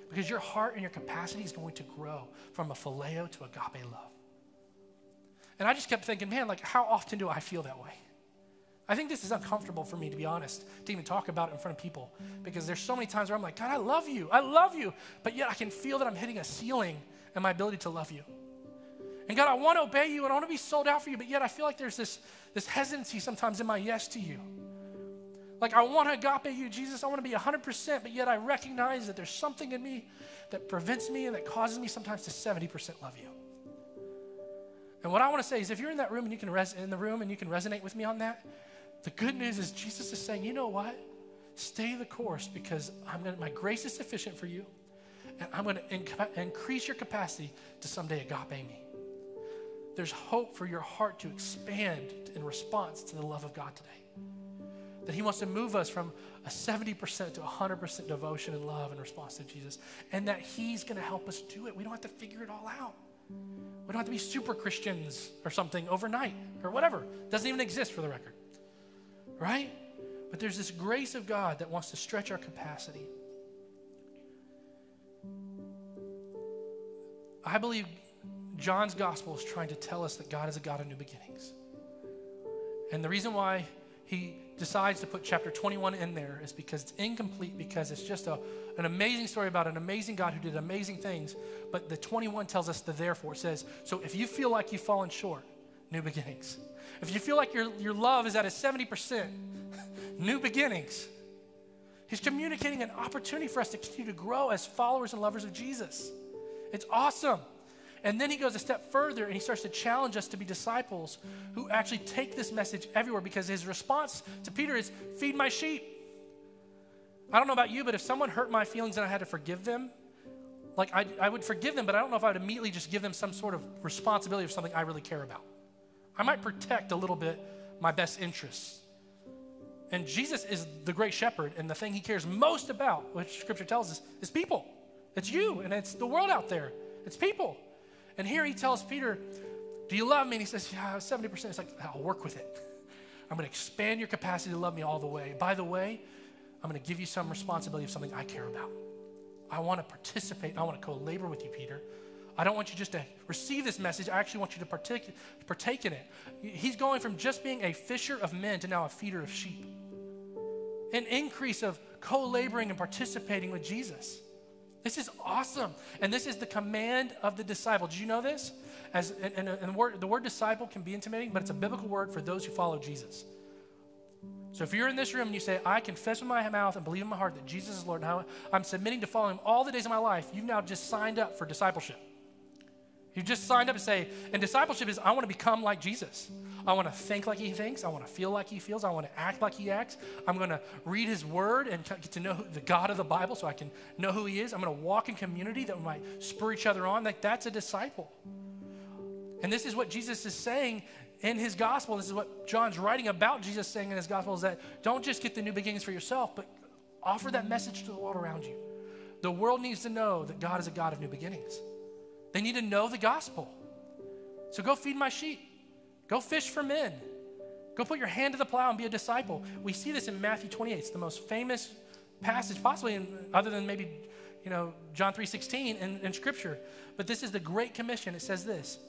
Because your heart and your capacity is going to grow from a phileo to agape love. And I just kept thinking, man, like, how often do I feel that way? I think this is uncomfortable for me, to be honest, to even talk about it in front of people because there's so many times where I'm like, God, I love you. I love you. But yet I can feel that I'm hitting a ceiling in my ability to love you. And God, I want to obey you and I want to be sold out for you, but yet I feel like there's this, this hesitancy sometimes in my yes to you. Like, I want to agape you, Jesus. I want to be 100%, but yet I recognize that there's something in me that prevents me and that causes me sometimes to 70% love you. And what I want to say is if you're in that room and you can res- in the room and you can resonate with me on that, the good news is Jesus is saying, you know what? Stay the course because I'm gonna, my grace is sufficient for you, and I'm going to inc- increase your capacity to someday agape me. There's hope for your heart to expand in response to the love of God today. That He wants to move us from a 70% to 100% devotion and love in response to Jesus, and that He's going to help us do it. We don't have to figure it all out. We don't have to be super Christians or something overnight or whatever. Doesn't even exist for the record right? But there's this grace of God that wants to stretch our capacity. I believe John's gospel is trying to tell us that God is a God of new beginnings. And the reason why he decides to put chapter 21 in there is because it's incomplete, because it's just a, an amazing story about an amazing God who did amazing things. But the 21 tells us the therefore. It says, So if you feel like you've fallen short, new beginnings. If you feel like your, your love is at a 70%, new beginnings. He's communicating an opportunity for us to continue to grow as followers and lovers of Jesus. It's awesome. And then he goes a step further and he starts to challenge us to be disciples who actually take this message everywhere because his response to Peter is feed my sheep. I don't know about you, but if someone hurt my feelings and I had to forgive them, like I, I would forgive them, but I don't know if I would immediately just give them some sort of responsibility of something I really care about. I might protect a little bit my best interests. And Jesus is the great shepherd, and the thing he cares most about, which scripture tells us, is people. It's you, and it's the world out there. It's people. And here he tells Peter, Do you love me? And he says, Yeah, 70%. It's like, I'll work with it. I'm going to expand your capacity to love me all the way. By the way, I'm going to give you some responsibility of something I care about. I want to participate. I want to co labor with you, Peter. I don't want you just to receive this message. I actually want you to partake, partake in it. He's going from just being a fisher of men to now a feeder of sheep. An increase of co laboring and participating with Jesus. This is awesome. And this is the command of the disciple. Did you know this? As, and, and, and the, word, the word disciple can be intimidating, but it's a biblical word for those who follow Jesus. So if you're in this room and you say, I confess with my mouth and believe in my heart that Jesus is Lord, and I'm submitting to follow him all the days of my life, you've now just signed up for discipleship. You just signed up to say, and discipleship is I want to become like Jesus. I want to think like he thinks. I want to feel like he feels. I want to act like he acts. I'm going to read his word and get to know the God of the Bible so I can know who he is. I'm going to walk in community that might spur each other on. Like that's a disciple. And this is what Jesus is saying in his gospel. This is what John's writing about Jesus saying in his gospel is that don't just get the new beginnings for yourself, but offer that message to the world around you. The world needs to know that God is a God of new beginnings. They need to know the gospel. So go feed my sheep. Go fish for men. Go put your hand to the plow and be a disciple. We see this in Matthew 28. It's the most famous passage, possibly in, other than maybe, you know, John 3.16 in, in Scripture. But this is the Great Commission. It says this.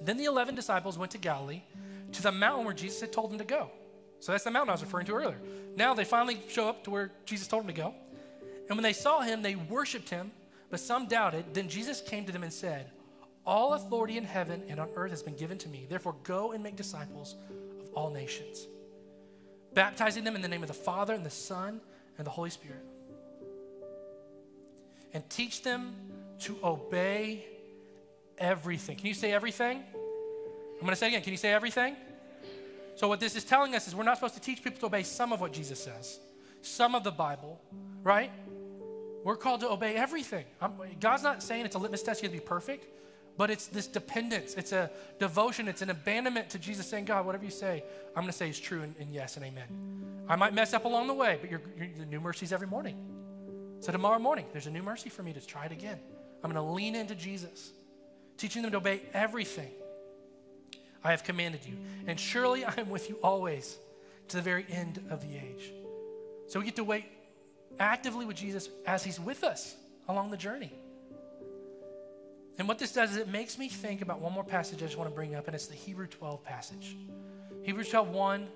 Then the 11 disciples went to Galilee, to the mountain where Jesus had told them to go. So that's the mountain I was referring to earlier. Now they finally show up to where Jesus told them to go. And when they saw him, they worshiped him but some doubted. Then Jesus came to them and said, All authority in heaven and on earth has been given to me. Therefore, go and make disciples of all nations, baptizing them in the name of the Father and the Son and the Holy Spirit. And teach them to obey everything. Can you say everything? I'm going to say again. Can you say everything? So, what this is telling us is we're not supposed to teach people to obey some of what Jesus says, some of the Bible, right? We're called to obey everything. I'm, God's not saying it's a litmus test, you have to be perfect, but it's this dependence. It's a devotion. It's an abandonment to Jesus saying, God, whatever you say, I'm going to say is true and, and, yes and amen. I might mess up along the way, but you're, you're, the new every morning. So tomorrow morning, there's a new mercy for me to try it again. I'm going to lean into Jesus, teaching them to obey everything I have commanded you. And surely I am with you always to the very end of the age. So we get to wait actively with Jesus as he's with us along the journey. And what this does is it makes me think about one more passage I just want to bring up, and it's the Hebrew 12 passage. Hebrews 12, 1,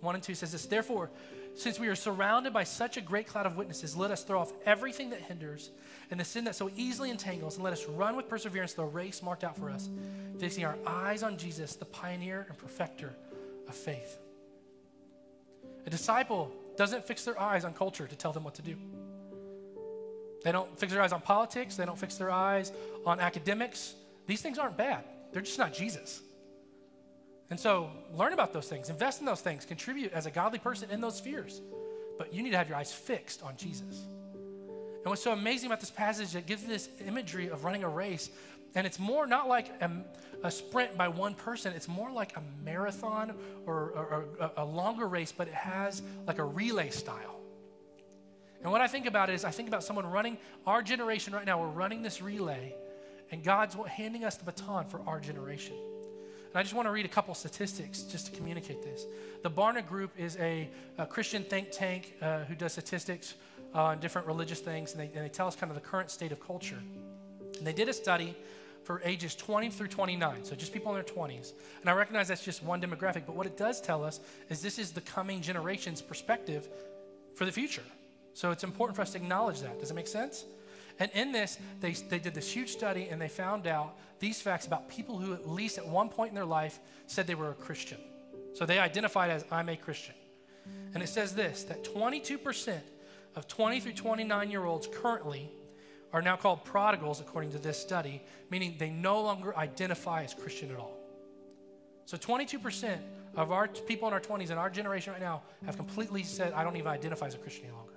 1 and 2 says this Therefore, since we are surrounded by such a great cloud of witnesses, let us throw off everything that hinders and the sin that so easily entangles, and let us run with perseverance the race marked out for us, fixing our eyes on Jesus, the pioneer and perfecter of faith. A disciple doesn't fix their eyes on culture to tell them what to do. They don't fix their eyes on politics, they don't fix their eyes on academics. These things aren't bad, they're just not Jesus. And so learn about those things, invest in those things, contribute as a godly person in those spheres. But you need to have your eyes fixed on Jesus. And what's so amazing about this passage, it gives this imagery of running a race. And it's more not like a, a sprint by one person, it's more like a marathon or, or, or a longer race, but it has like a relay style. And what I think about is, I think about someone running, our generation right now, we're running this relay, and God's handing us the baton for our generation. And I just want to read a couple statistics just to communicate this. The Barna Group is a, a Christian think tank uh, who does statistics on different religious things, and they, and they tell us kind of the current state of culture. And they did a study for ages 20 through 29, so just people in their 20s. And I recognize that's just one demographic, but what it does tell us is this is the coming generation's perspective for the future. So it's important for us to acknowledge that. Does it make sense? And in this, they, they did this huge study and they found out these facts about people who, at least at one point in their life, said they were a Christian. So they identified as, I'm a Christian. And it says this that 22% of 20 through 29 year olds currently are now called prodigals, according to this study, meaning they no longer identify as Christian at all. So 22% of our people in our 20s in our generation right now have completely said, I don't even identify as a Christian any longer.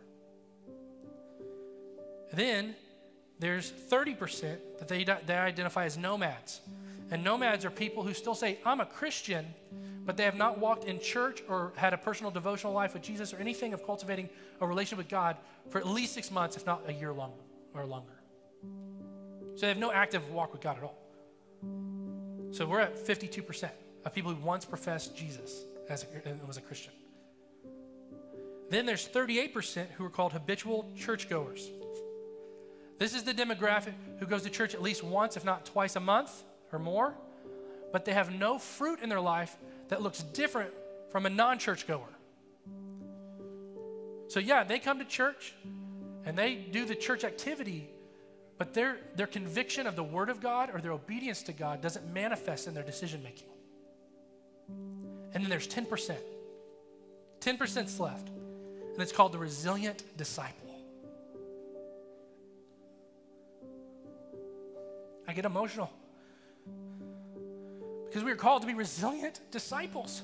Then there's 30% that they, they identify as nomads. And nomads are people who still say, I'm a Christian, but they have not walked in church or had a personal devotional life with Jesus or anything of cultivating a relationship with God for at least six months, if not a year long or longer. So they have no active walk with God at all. So we're at 52% of people who once professed Jesus as a, and was a Christian. Then there's 38% who are called habitual churchgoers. This is the demographic who goes to church at least once, if not twice a month or more, but they have no fruit in their life that looks different from a non churchgoer. So, yeah, they come to church and they do the church activity, but their, their conviction of the Word of God or their obedience to God doesn't manifest in their decision making. And then there's 10%. 10%'s left. And it's called the resilient disciple. I get emotional because we are called to be resilient disciples.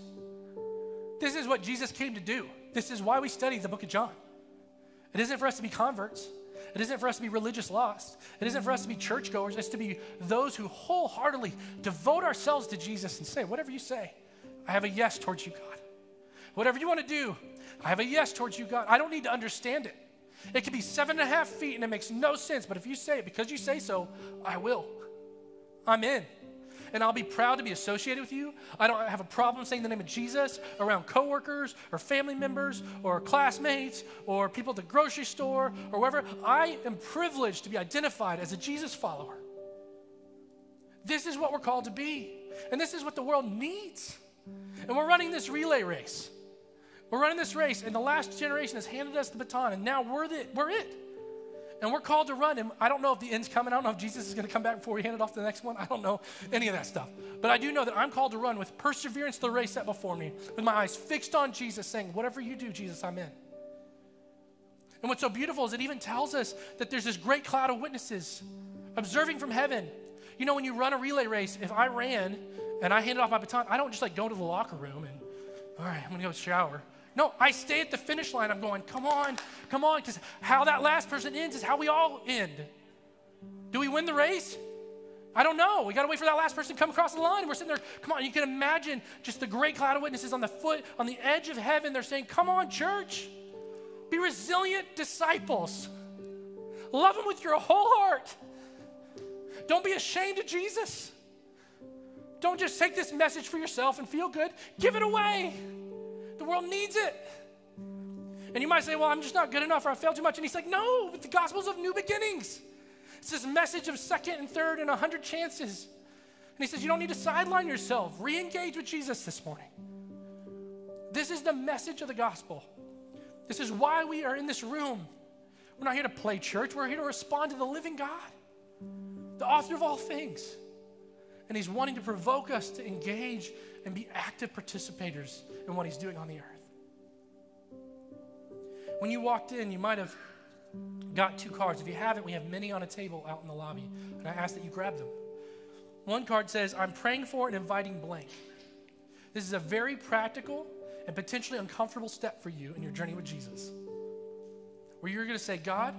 This is what Jesus came to do. This is why we study the book of John. It isn't for us to be converts. It isn't for us to be religious lost. It isn't for us to be churchgoers. It's to be those who wholeheartedly devote ourselves to Jesus and say, whatever you say, I have a yes towards you, God. Whatever you want to do, I have a yes towards you, God. I don't need to understand it. It could be seven and a half feet and it makes no sense, but if you say it because you say so, I will. I'm in. And I'll be proud to be associated with you. I don't have a problem saying the name of Jesus around coworkers or family members or classmates or people at the grocery store or wherever. I am privileged to be identified as a Jesus follower. This is what we're called to be. And this is what the world needs. And we're running this relay race. We're running this race, and the last generation has handed us the baton, and now we're, the, we're it. And we're called to run. And I don't know if the end's coming. I don't know if Jesus is going to come back before we hand it off to the next one. I don't know any of that stuff. But I do know that I'm called to run with perseverance the race set before me, with my eyes fixed on Jesus, saying, Whatever you do, Jesus, I'm in. And what's so beautiful is it even tells us that there's this great cloud of witnesses observing from heaven. You know, when you run a relay race, if I ran and I handed off my baton, I don't just like go to the locker room and, all right, I'm gonna go shower. No, I stay at the finish line. I'm going, come on, come on, because how that last person ends is how we all end. Do we win the race? I don't know. We got to wait for that last person to come across the line. We're sitting there. Come on, you can imagine just the great cloud of witnesses on the foot, on the edge of heaven. They're saying, Come on, church. Be resilient disciples. Love Him with your whole heart. Don't be ashamed of Jesus. Don't just take this message for yourself and feel good. Give it away. The world needs it. And you might say, well, I'm just not good enough or I failed too much. And he's like, no, the gospel's of new beginnings. It's this message of second and third and a hundred chances. And he says, you don't need to sideline yourself. Re engage with Jesus this morning. This is the message of the gospel. This is why we are in this room. We're not here to play church, we're here to respond to the living God, the author of all things. And he's wanting to provoke us to engage and be active participators in what he's doing on the earth. When you walked in, you might have got two cards. If you haven't, we have many on a table out in the lobby, and I ask that you grab them. One card says, I'm praying for and inviting blank. This is a very practical and potentially uncomfortable step for you in your journey with Jesus. Where you're going to say, God,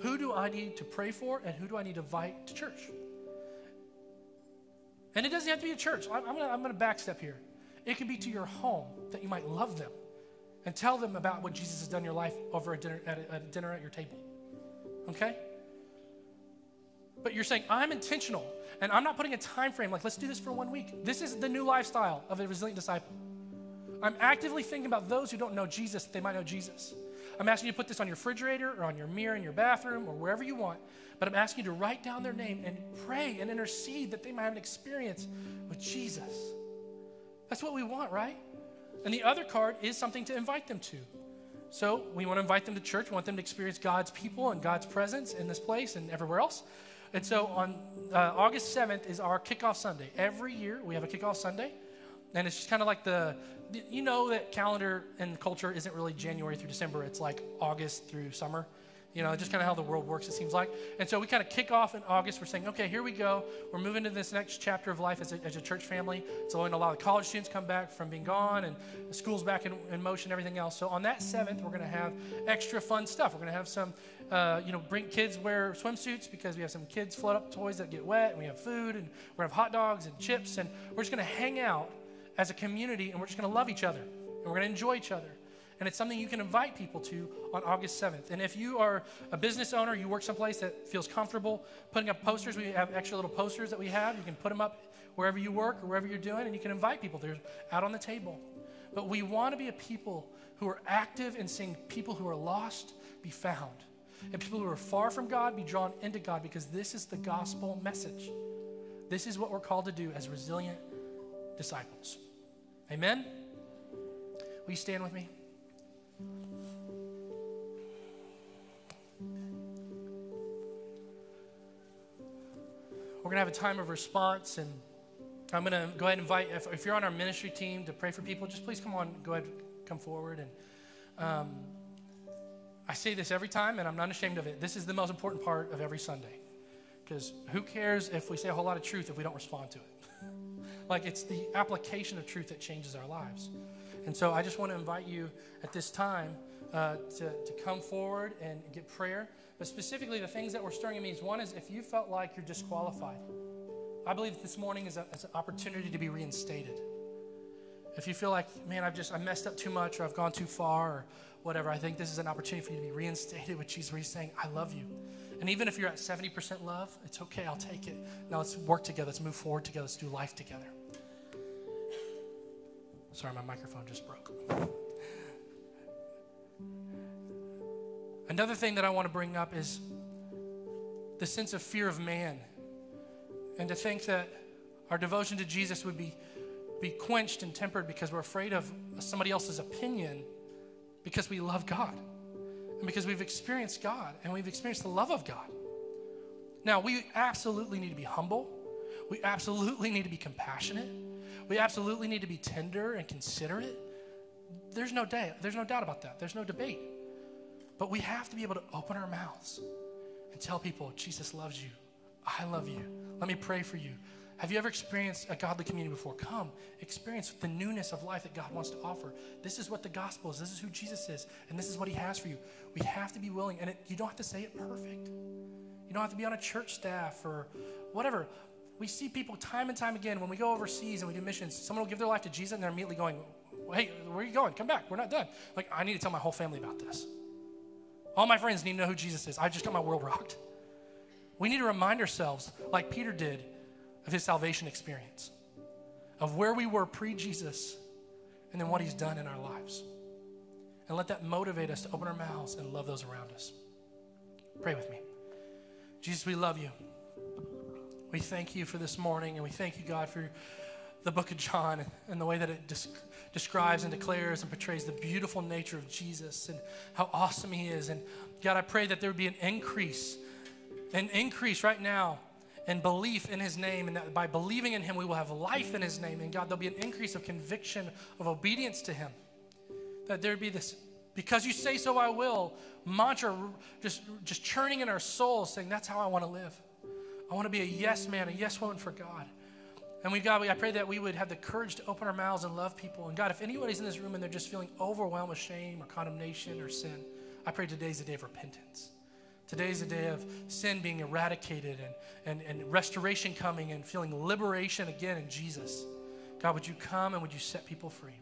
who do I need to pray for and who do I need to invite to church? And it doesn't have to be a church. I'm, I'm going to backstep here. It can be to your home that you might love them and tell them about what Jesus has done in your life over a dinner, at, a, at a dinner at your table. Okay? But you're saying, I'm intentional, and I'm not putting a time frame like, let's do this for one week. This is the new lifestyle of a resilient disciple. I'm actively thinking about those who don't know Jesus, they might know Jesus. I'm asking you to put this on your refrigerator or on your mirror in your bathroom or wherever you want. But I'm asking you to write down their name and pray and intercede that they might have an experience with Jesus. That's what we want, right? And the other card is something to invite them to. So we want to invite them to church. We want them to experience God's people and God's presence in this place and everywhere else. And so on uh, August 7th is our kickoff Sunday. Every year we have a kickoff Sunday. And it's just kind of like the, you know, that calendar and culture isn't really January through December. It's like August through summer. You know, just kind of how the world works, it seems like. And so we kind of kick off in August. We're saying, okay, here we go. We're moving to this next chapter of life as a, as a church family. So, when a lot of college students come back from being gone and school's back in, in motion, everything else. So, on that 7th, we're going to have extra fun stuff. We're going to have some, uh, you know, bring kids wear swimsuits because we have some kids float up toys that get wet, and we have food, and we're going to have hot dogs and chips, and we're just going to hang out as a community, and we're just going to love each other, and we're going to enjoy each other. And it's something you can invite people to on August 7th. And if you are a business owner, you work someplace that feels comfortable putting up posters, we have extra little posters that we have. You can put them up wherever you work or wherever you're doing, and you can invite people. They're out on the table. But we want to be a people who are active in seeing people who are lost be found, and people who are far from God be drawn into God because this is the gospel message. This is what we're called to do as resilient disciples. Amen? Will you stand with me? We're going to have a time of response, and I'm going to go ahead and invite, if, if, you're on our ministry team to pray for people, just please come on, go ahead, come forward. And um, I say this every time, and I'm not ashamed of it. This is the most important part of every Sunday. Because who cares if we say a whole lot of truth if we don't respond to it? like, it's the application of truth that changes our lives. And so I just want to invite you at this time uh, to, to come forward and get prayer. But specifically, the things that were stirring in me is one is if you felt like you're disqualified, I believe this morning is, a, is an opportunity to be reinstated. If you feel like, man, I've just I messed up too much or I've gone too far or whatever, I think this is an opportunity for you to be reinstated with Jesus, where He's saying, I love you. And even if you're at 70% love, it's okay, I'll take it. Now let's work together, let's move forward together, let's do life together. Sorry, my microphone just broke. Another thing that I want to bring up is the sense of fear of man. And to think that our devotion to Jesus would be, be quenched and tempered because we're afraid of somebody else's opinion because we love God and because we've experienced God and we've experienced the love of God. Now, we absolutely need to be humble. We absolutely need to be compassionate. We absolutely need to be tender and considerate. There's no doubt, there's no doubt about that. There's no debate. But we have to be able to open our mouths and tell people, Jesus loves you. I love you. Let me pray for you. Have you ever experienced a godly community before? Come, experience the newness of life that God wants to offer. This is what the gospel is. This is who Jesus is, and this is what He has for you. We have to be willing, and it, you don't have to say it perfect. You don't have to be on a church staff or whatever we see people time and time again when we go overseas and we do missions, someone will give their life to Jesus and they're immediately going, Hey, where are you going? Come back. We're not done. Like, I need to tell my whole family about this. All my friends need to know who Jesus is. I just got my world rocked. We need to remind ourselves, like Peter did, of his salvation experience, of where we were pre Jesus, and then what he's done in our lives. And let that motivate us to open our mouths and love those around us. Pray with me. Jesus, we love you. We thank you for this morning, and we thank you, God, for the book of John and the way that it des- describes and declares and portrays the beautiful nature of Jesus and how awesome he is. And God, I pray that there would be an increase, an increase right now in belief in his name, and that by believing in him, we will have life in his name. And God, there'll be an increase of conviction of obedience to him. That there'd be this, because you say so, I will, mantra just, just churning in our souls, saying, That's how I want to live. I want to be a yes man, a yes woman for God. And we, God, I pray that we would have the courage to open our mouths and love people. And God, if anybody's in this room and they're just feeling overwhelmed with shame or condemnation or sin, I pray today's a day of repentance. Today's a day of sin being eradicated and, and, and restoration coming and feeling liberation again in Jesus. God, would you come and would you set people free?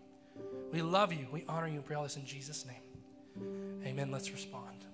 We love you. We honor you and pray all this in Jesus' name. Amen. Let's respond.